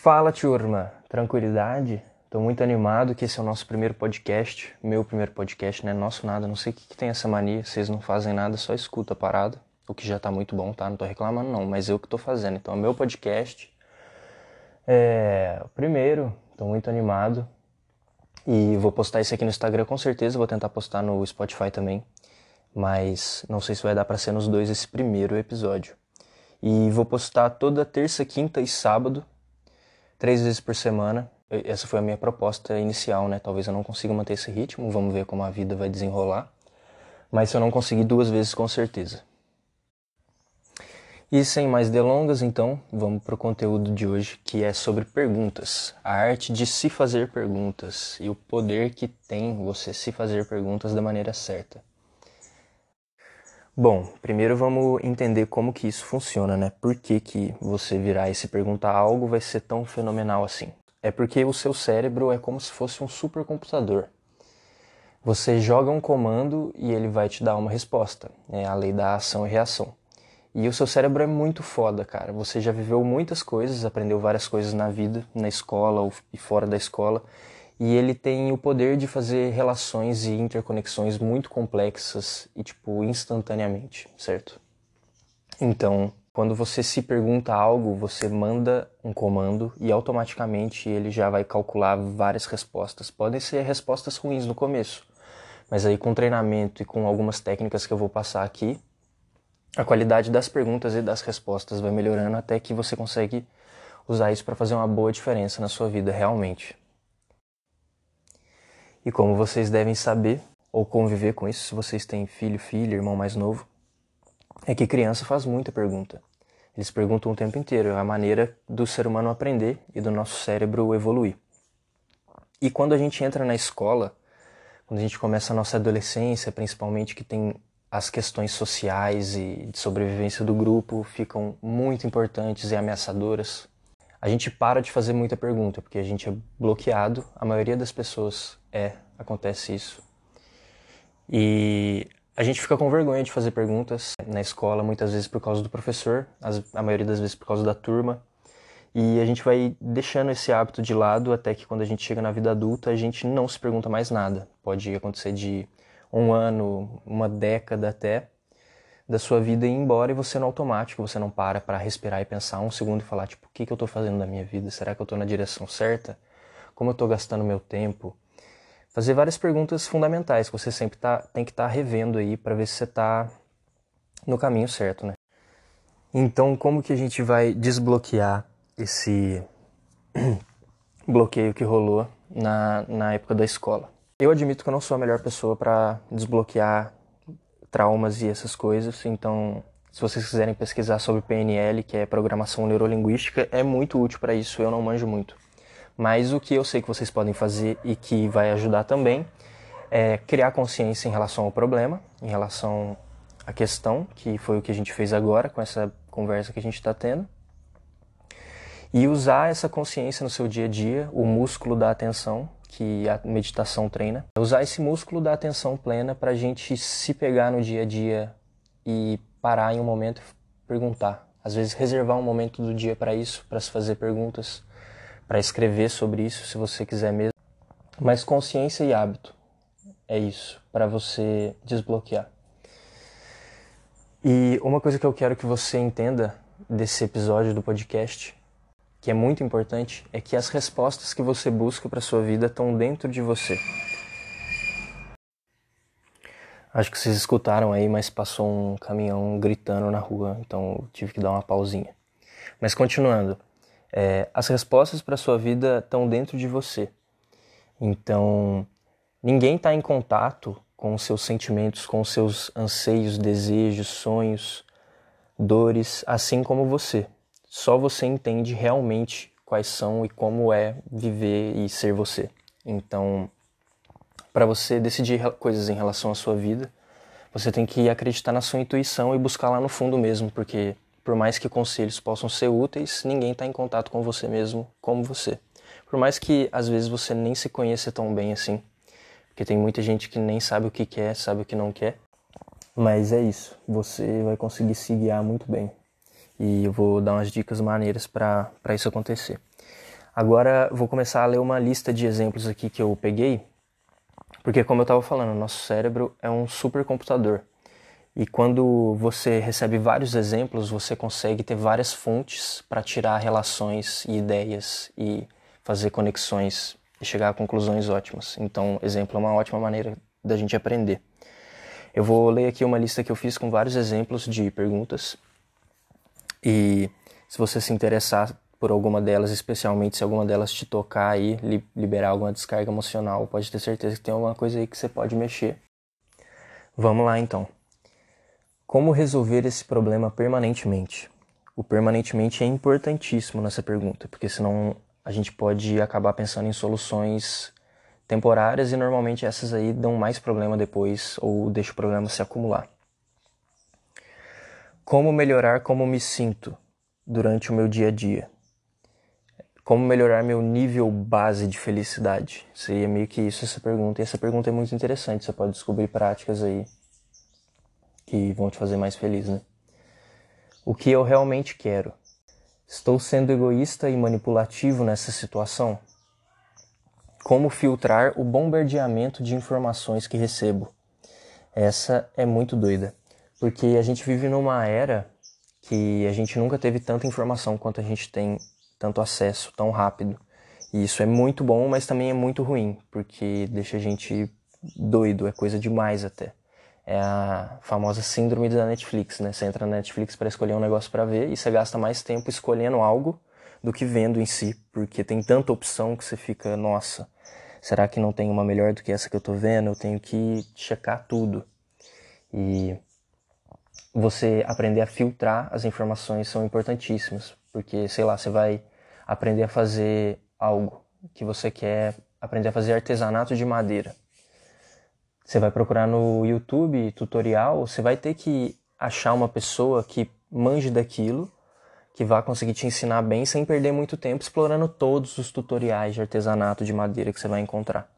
Fala, turma! Tranquilidade? Tô muito animado que esse é o nosso primeiro podcast, meu primeiro podcast, né? Nosso nada, não sei o que, que tem essa mania, vocês não fazem nada, só escuta a parada, o que já tá muito bom, tá? Não tô reclamando não, mas eu que tô fazendo. Então, é meu podcast. É o primeiro, tô muito animado. E vou postar isso aqui no Instagram com certeza, vou tentar postar no Spotify também. Mas não sei se vai dar para ser nos dois esse primeiro episódio. E vou postar toda terça, quinta e sábado, três vezes por semana. Essa foi a minha proposta inicial, né? Talvez eu não consiga manter esse ritmo, vamos ver como a vida vai desenrolar. Mas se eu não conseguir duas vezes, com certeza. E sem mais delongas, então, vamos para o conteúdo de hoje, que é sobre perguntas. A arte de se fazer perguntas e o poder que tem você se fazer perguntas da maneira certa. Bom, primeiro vamos entender como que isso funciona, né? Por que, que você virar e se perguntar algo vai ser tão fenomenal assim? É porque o seu cérebro é como se fosse um supercomputador. Você joga um comando e ele vai te dar uma resposta. É a lei da ação e reação. E o seu cérebro é muito foda, cara. Você já viveu muitas coisas, aprendeu várias coisas na vida, na escola e fora da escola e ele tem o poder de fazer relações e interconexões muito complexas e tipo instantaneamente, certo? Então, quando você se pergunta algo, você manda um comando e automaticamente ele já vai calcular várias respostas. Podem ser respostas ruins no começo, mas aí com treinamento e com algumas técnicas que eu vou passar aqui, a qualidade das perguntas e das respostas vai melhorando até que você consegue usar isso para fazer uma boa diferença na sua vida realmente. E como vocês devem saber, ou conviver com isso, se vocês têm filho, filha, irmão mais novo, é que criança faz muita pergunta. Eles perguntam o tempo inteiro, é a maneira do ser humano aprender e do nosso cérebro evoluir. E quando a gente entra na escola, quando a gente começa a nossa adolescência, principalmente que tem as questões sociais e de sobrevivência do grupo ficam muito importantes e ameaçadoras. A gente para de fazer muita pergunta porque a gente é bloqueado. A maioria das pessoas é, acontece isso. E a gente fica com vergonha de fazer perguntas na escola, muitas vezes por causa do professor, a maioria das vezes por causa da turma. E a gente vai deixando esse hábito de lado até que quando a gente chega na vida adulta a gente não se pergunta mais nada. Pode acontecer de um ano, uma década até da sua vida ir embora e você no automático, você não para para respirar e pensar um segundo e falar tipo, o que, que eu estou fazendo da minha vida? Será que eu estou na direção certa? Como eu estou gastando meu tempo? Fazer várias perguntas fundamentais que você sempre tá, tem que estar tá revendo aí para ver se você está no caminho certo, né? Então, como que a gente vai desbloquear esse bloqueio que rolou na, na época da escola? Eu admito que eu não sou a melhor pessoa para desbloquear traumas e essas coisas, então se vocês quiserem pesquisar sobre PNL, que é programação neurolinguística, é muito útil para isso, eu não manjo muito. Mas o que eu sei que vocês podem fazer e que vai ajudar também é criar consciência em relação ao problema, em relação à questão, que foi o que a gente fez agora com essa conversa que a gente está tendo. E usar essa consciência no seu dia a dia, o músculo da atenção, que a meditação treina. Usar esse músculo da atenção plena para a gente se pegar no dia a dia e parar em um momento e perguntar. Às vezes, reservar um momento do dia para isso, para se fazer perguntas para escrever sobre isso, se você quiser mesmo. Mas consciência e hábito é isso, para você desbloquear. E uma coisa que eu quero que você entenda desse episódio do podcast, que é muito importante, é que as respostas que você busca para sua vida estão dentro de você. Acho que vocês escutaram aí, mas passou um caminhão gritando na rua, então tive que dar uma pausinha. Mas continuando, é, as respostas para sua vida estão dentro de você. Então, ninguém está em contato com os seus sentimentos, com os seus anseios, desejos, sonhos, dores, assim como você. Só você entende realmente quais são e como é viver e ser você. Então, para você decidir coisas em relação à sua vida, você tem que acreditar na sua intuição e buscar lá no fundo mesmo, porque por mais que conselhos possam ser úteis, ninguém está em contato com você mesmo como você. Por mais que às vezes você nem se conheça tão bem assim, porque tem muita gente que nem sabe o que quer, sabe o que não quer. Mas é isso, você vai conseguir se guiar muito bem. E eu vou dar umas dicas maneiras para isso acontecer. Agora vou começar a ler uma lista de exemplos aqui que eu peguei, porque como eu estava falando, nosso cérebro é um supercomputador. E quando você recebe vários exemplos, você consegue ter várias fontes para tirar relações e ideias e fazer conexões e chegar a conclusões ótimas. Então, exemplo é uma ótima maneira da gente aprender. Eu vou ler aqui uma lista que eu fiz com vários exemplos de perguntas. E se você se interessar por alguma delas, especialmente se alguma delas te tocar aí, liberar alguma descarga emocional, pode ter certeza que tem alguma coisa aí que você pode mexer. Vamos lá então. Como resolver esse problema permanentemente? O permanentemente é importantíssimo nessa pergunta, porque senão a gente pode acabar pensando em soluções temporárias e normalmente essas aí dão mais problema depois ou deixam o problema se acumular. Como melhorar como me sinto durante o meu dia a dia? Como melhorar meu nível base de felicidade? Seria meio que isso essa pergunta. E essa pergunta é muito interessante, você pode descobrir práticas aí que vão te fazer mais feliz, né? O que eu realmente quero? Estou sendo egoísta e manipulativo nessa situação? Como filtrar o bombardeamento de informações que recebo? Essa é muito doida, porque a gente vive numa era que a gente nunca teve tanta informação quanto a gente tem, tanto acesso tão rápido. E isso é muito bom, mas também é muito ruim, porque deixa a gente doido, é coisa demais até é a famosa síndrome da Netflix, né? Você entra na Netflix para escolher um negócio para ver e você gasta mais tempo escolhendo algo do que vendo em si, porque tem tanta opção que você fica, nossa, será que não tem uma melhor do que essa que eu tô vendo? Eu tenho que checar tudo. E você aprender a filtrar as informações são importantíssimas, porque sei lá, você vai aprender a fazer algo que você quer aprender a fazer artesanato de madeira você vai procurar no YouTube tutorial, você vai ter que achar uma pessoa que manje daquilo, que vá conseguir te ensinar bem sem perder muito tempo explorando todos os tutoriais de artesanato de madeira que você vai encontrar.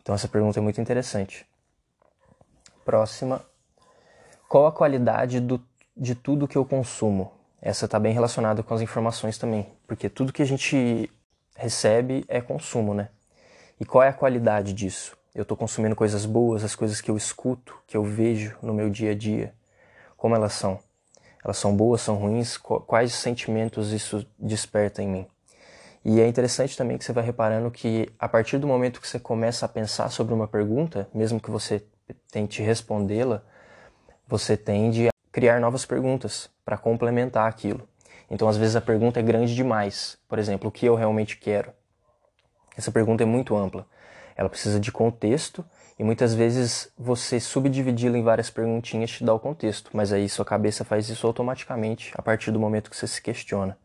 Então essa pergunta é muito interessante. Próxima. Qual a qualidade do, de tudo que eu consumo? Essa está bem relacionada com as informações também, porque tudo que a gente recebe é consumo, né? E qual é a qualidade disso? Eu estou consumindo coisas boas, as coisas que eu escuto, que eu vejo no meu dia a dia, como elas são? Elas são boas, são ruins? Quais sentimentos isso desperta em mim? E é interessante também que você vai reparando que a partir do momento que você começa a pensar sobre uma pergunta, mesmo que você tente respondê-la, você tende a criar novas perguntas para complementar aquilo. Então, às vezes a pergunta é grande demais. Por exemplo, o que eu realmente quero? Essa pergunta é muito ampla. Ela precisa de contexto e muitas vezes você subdividi-la em várias perguntinhas te dá o contexto, mas aí sua cabeça faz isso automaticamente a partir do momento que você se questiona.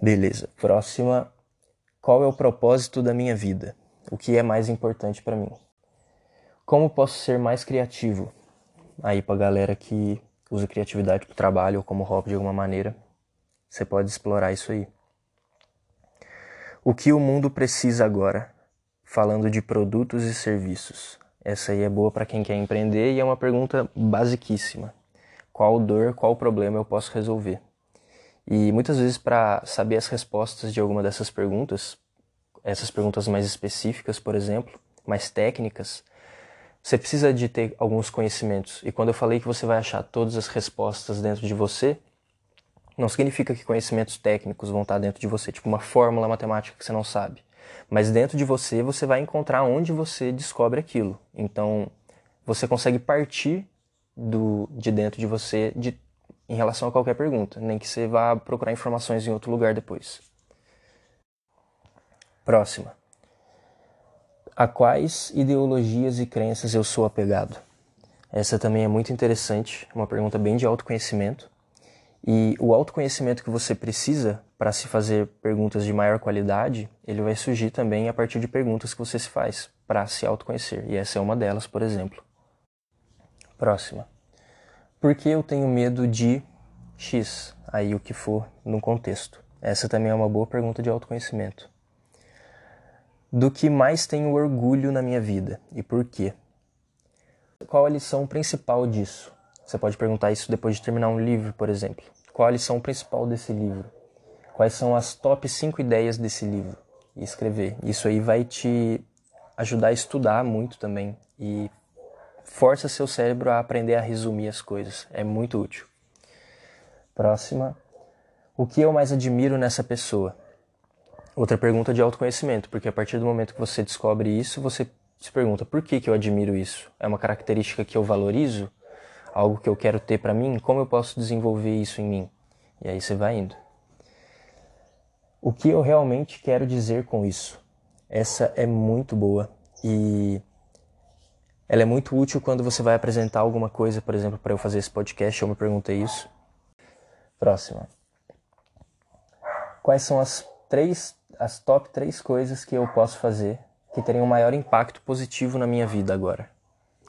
Beleza. Próxima. Qual é o propósito da minha vida? O que é mais importante para mim? Como posso ser mais criativo? Aí pra galera que usa criatividade para trabalho ou como hobby de alguma maneira, você pode explorar isso aí. O que o mundo precisa agora? Falando de produtos e serviços. Essa aí é boa para quem quer empreender e é uma pergunta basiquíssima. Qual dor, qual problema eu posso resolver? E muitas vezes para saber as respostas de alguma dessas perguntas, essas perguntas mais específicas, por exemplo, mais técnicas, você precisa de ter alguns conhecimentos. E quando eu falei que você vai achar todas as respostas dentro de você, não significa que conhecimentos técnicos vão estar dentro de você, tipo uma fórmula matemática que você não sabe. Mas dentro de você, você vai encontrar onde você descobre aquilo. Então, você consegue partir do, de dentro de você de, em relação a qualquer pergunta, nem que você vá procurar informações em outro lugar depois. Próxima. A quais ideologias e crenças eu sou apegado? Essa também é muito interessante, uma pergunta bem de autoconhecimento. E o autoconhecimento que você precisa para se fazer perguntas de maior qualidade, ele vai surgir também a partir de perguntas que você se faz para se autoconhecer. E essa é uma delas, por exemplo. Próxima. Por que eu tenho medo de X? Aí o que for no contexto. Essa também é uma boa pergunta de autoconhecimento. Do que mais tenho orgulho na minha vida e por quê? Qual a lição principal disso? Você pode perguntar isso depois de terminar um livro, por exemplo. Qual a lição principal desse livro? quais são as top 5 ideias desse livro e escrever. Isso aí vai te ajudar a estudar muito também e força seu cérebro a aprender a resumir as coisas. É muito útil. Próxima. O que eu mais admiro nessa pessoa? Outra pergunta de autoconhecimento, porque a partir do momento que você descobre isso, você se pergunta por que, que eu admiro isso? É uma característica que eu valorizo? Algo que eu quero ter para mim? Como eu posso desenvolver isso em mim? E aí você vai indo. O que eu realmente quero dizer com isso? Essa é muito boa e ela é muito útil quando você vai apresentar alguma coisa, por exemplo, para eu fazer esse podcast, eu me perguntei isso. Próxima. Quais são as três, as top três coisas que eu posso fazer que teriam um maior impacto positivo na minha vida agora?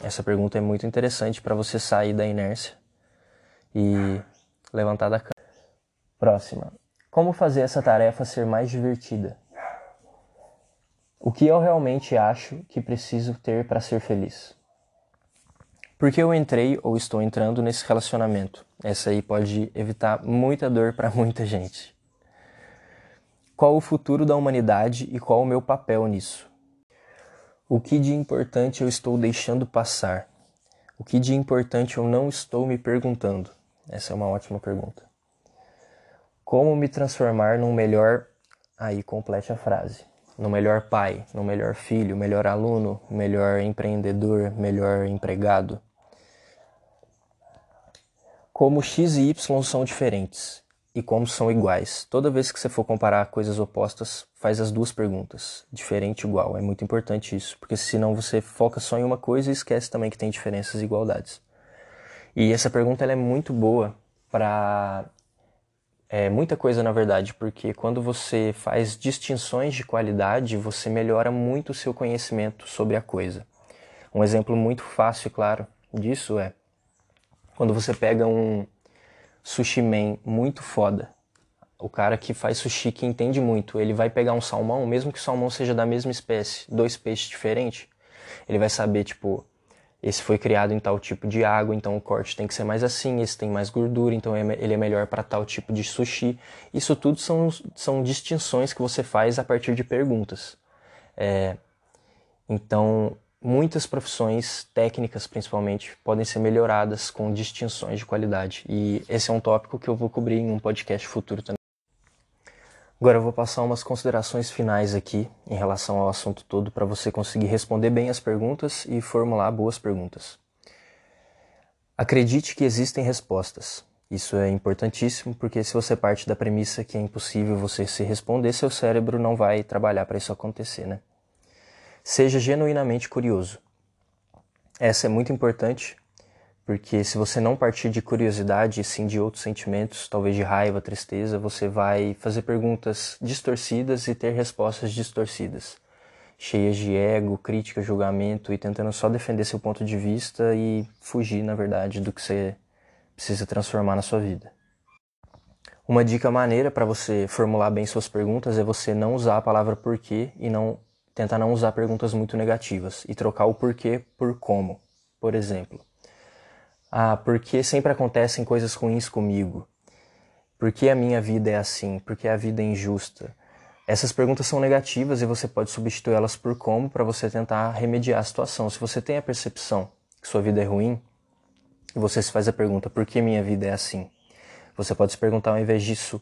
Essa pergunta é muito interessante para você sair da inércia e levantar da cama. Próxima. Como fazer essa tarefa ser mais divertida? O que eu realmente acho que preciso ter para ser feliz? Por que eu entrei ou estou entrando nesse relacionamento? Essa aí pode evitar muita dor para muita gente. Qual o futuro da humanidade e qual o meu papel nisso? O que de importante eu estou deixando passar? O que de importante eu não estou me perguntando? Essa é uma ótima pergunta. Como me transformar num melhor. Aí complete a frase no melhor pai, no melhor filho, melhor aluno, melhor empreendedor, melhor empregado. Como x e y são diferentes e como são iguais. Toda vez que você for comparar coisas opostas, faz as duas perguntas, diferente igual. É muito importante isso, porque senão você foca só em uma coisa e esquece também que tem diferenças e igualdades. E essa pergunta é muito boa para é muita coisa na verdade, porque quando você faz distinções de qualidade, você melhora muito o seu conhecimento sobre a coisa. Um exemplo muito fácil claro disso é quando você pega um sushi man muito foda, o cara que faz sushi que entende muito, ele vai pegar um salmão, mesmo que o salmão seja da mesma espécie, dois peixes diferentes, ele vai saber tipo esse foi criado em tal tipo de água, então o corte tem que ser mais assim, esse tem mais gordura, então é ele é melhor para tal tipo de sushi. Isso tudo são, são distinções que você faz a partir de perguntas. É, então, muitas profissões técnicas, principalmente, podem ser melhoradas com distinções de qualidade. E esse é um tópico que eu vou cobrir em um podcast futuro também. Agora eu vou passar umas considerações finais aqui em relação ao assunto todo para você conseguir responder bem as perguntas e formular boas perguntas. Acredite que existem respostas. Isso é importantíssimo porque se você parte da premissa que é impossível você se responder, seu cérebro não vai trabalhar para isso acontecer, né? Seja genuinamente curioso. Essa é muito importante porque se você não partir de curiosidade e sim de outros sentimentos, talvez de raiva, tristeza, você vai fazer perguntas distorcidas e ter respostas distorcidas, cheias de ego, crítica, julgamento e tentando só defender seu ponto de vista e fugir, na verdade, do que você precisa transformar na sua vida. Uma dica maneira para você formular bem suas perguntas é você não usar a palavra porquê e não tentar não usar perguntas muito negativas e trocar o porquê por como. Por exemplo, ah, por que sempre acontecem coisas ruins comigo? Por que a minha vida é assim? Por que a vida é injusta? Essas perguntas são negativas e você pode substituí-las por como para você tentar remediar a situação. Se você tem a percepção que sua vida é ruim, você se faz a pergunta por que minha vida é assim? Você pode se perguntar ao invés disso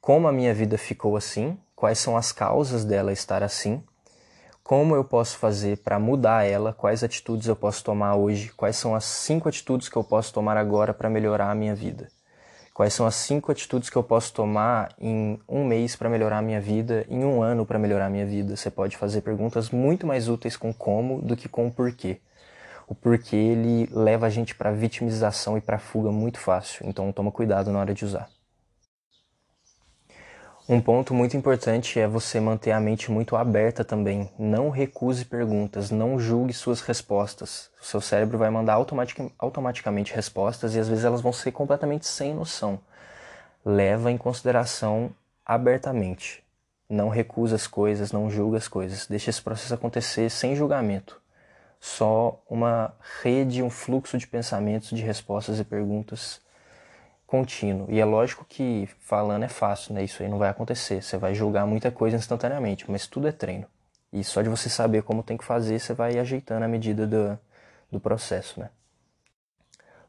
como a minha vida ficou assim, quais são as causas dela estar assim como eu posso fazer para mudar ela, quais atitudes eu posso tomar hoje, quais são as cinco atitudes que eu posso tomar agora para melhorar a minha vida. Quais são as cinco atitudes que eu posso tomar em um mês para melhorar a minha vida, em um ano para melhorar a minha vida? Você pode fazer perguntas muito mais úteis com como do que com porquê. O porquê ele leva a gente para vitimização e para fuga muito fácil, então toma cuidado na hora de usar. Um ponto muito importante é você manter a mente muito aberta também. Não recuse perguntas, não julgue suas respostas. O seu cérebro vai mandar automatic, automaticamente respostas e às vezes elas vão ser completamente sem noção. Leva em consideração abertamente. Não recusa as coisas, não julga as coisas. Deixa esse processo acontecer sem julgamento. Só uma rede, um fluxo de pensamentos, de respostas e perguntas contínuo. E é lógico que falando é fácil, né? Isso aí não vai acontecer. Você vai julgar muita coisa instantaneamente, mas tudo é treino. E só de você saber como tem que fazer, você vai ajeitando a medida do, do processo, né?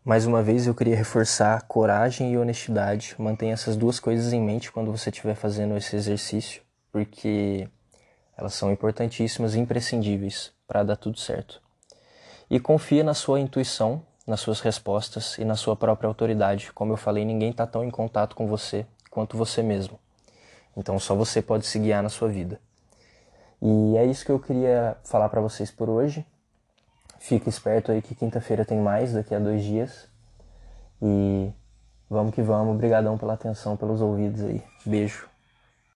Mais uma vez eu queria reforçar coragem e honestidade. Mantenha essas duas coisas em mente quando você estiver fazendo esse exercício, porque elas são importantíssimas e imprescindíveis para dar tudo certo. E confia na sua intuição, nas suas respostas e na sua própria autoridade. Como eu falei, ninguém está tão em contato com você quanto você mesmo. Então só você pode se guiar na sua vida. E é isso que eu queria falar para vocês por hoje. Fica esperto aí que quinta-feira tem mais, daqui a dois dias. E vamos que vamos. Obrigadão pela atenção, pelos ouvidos aí. Beijo.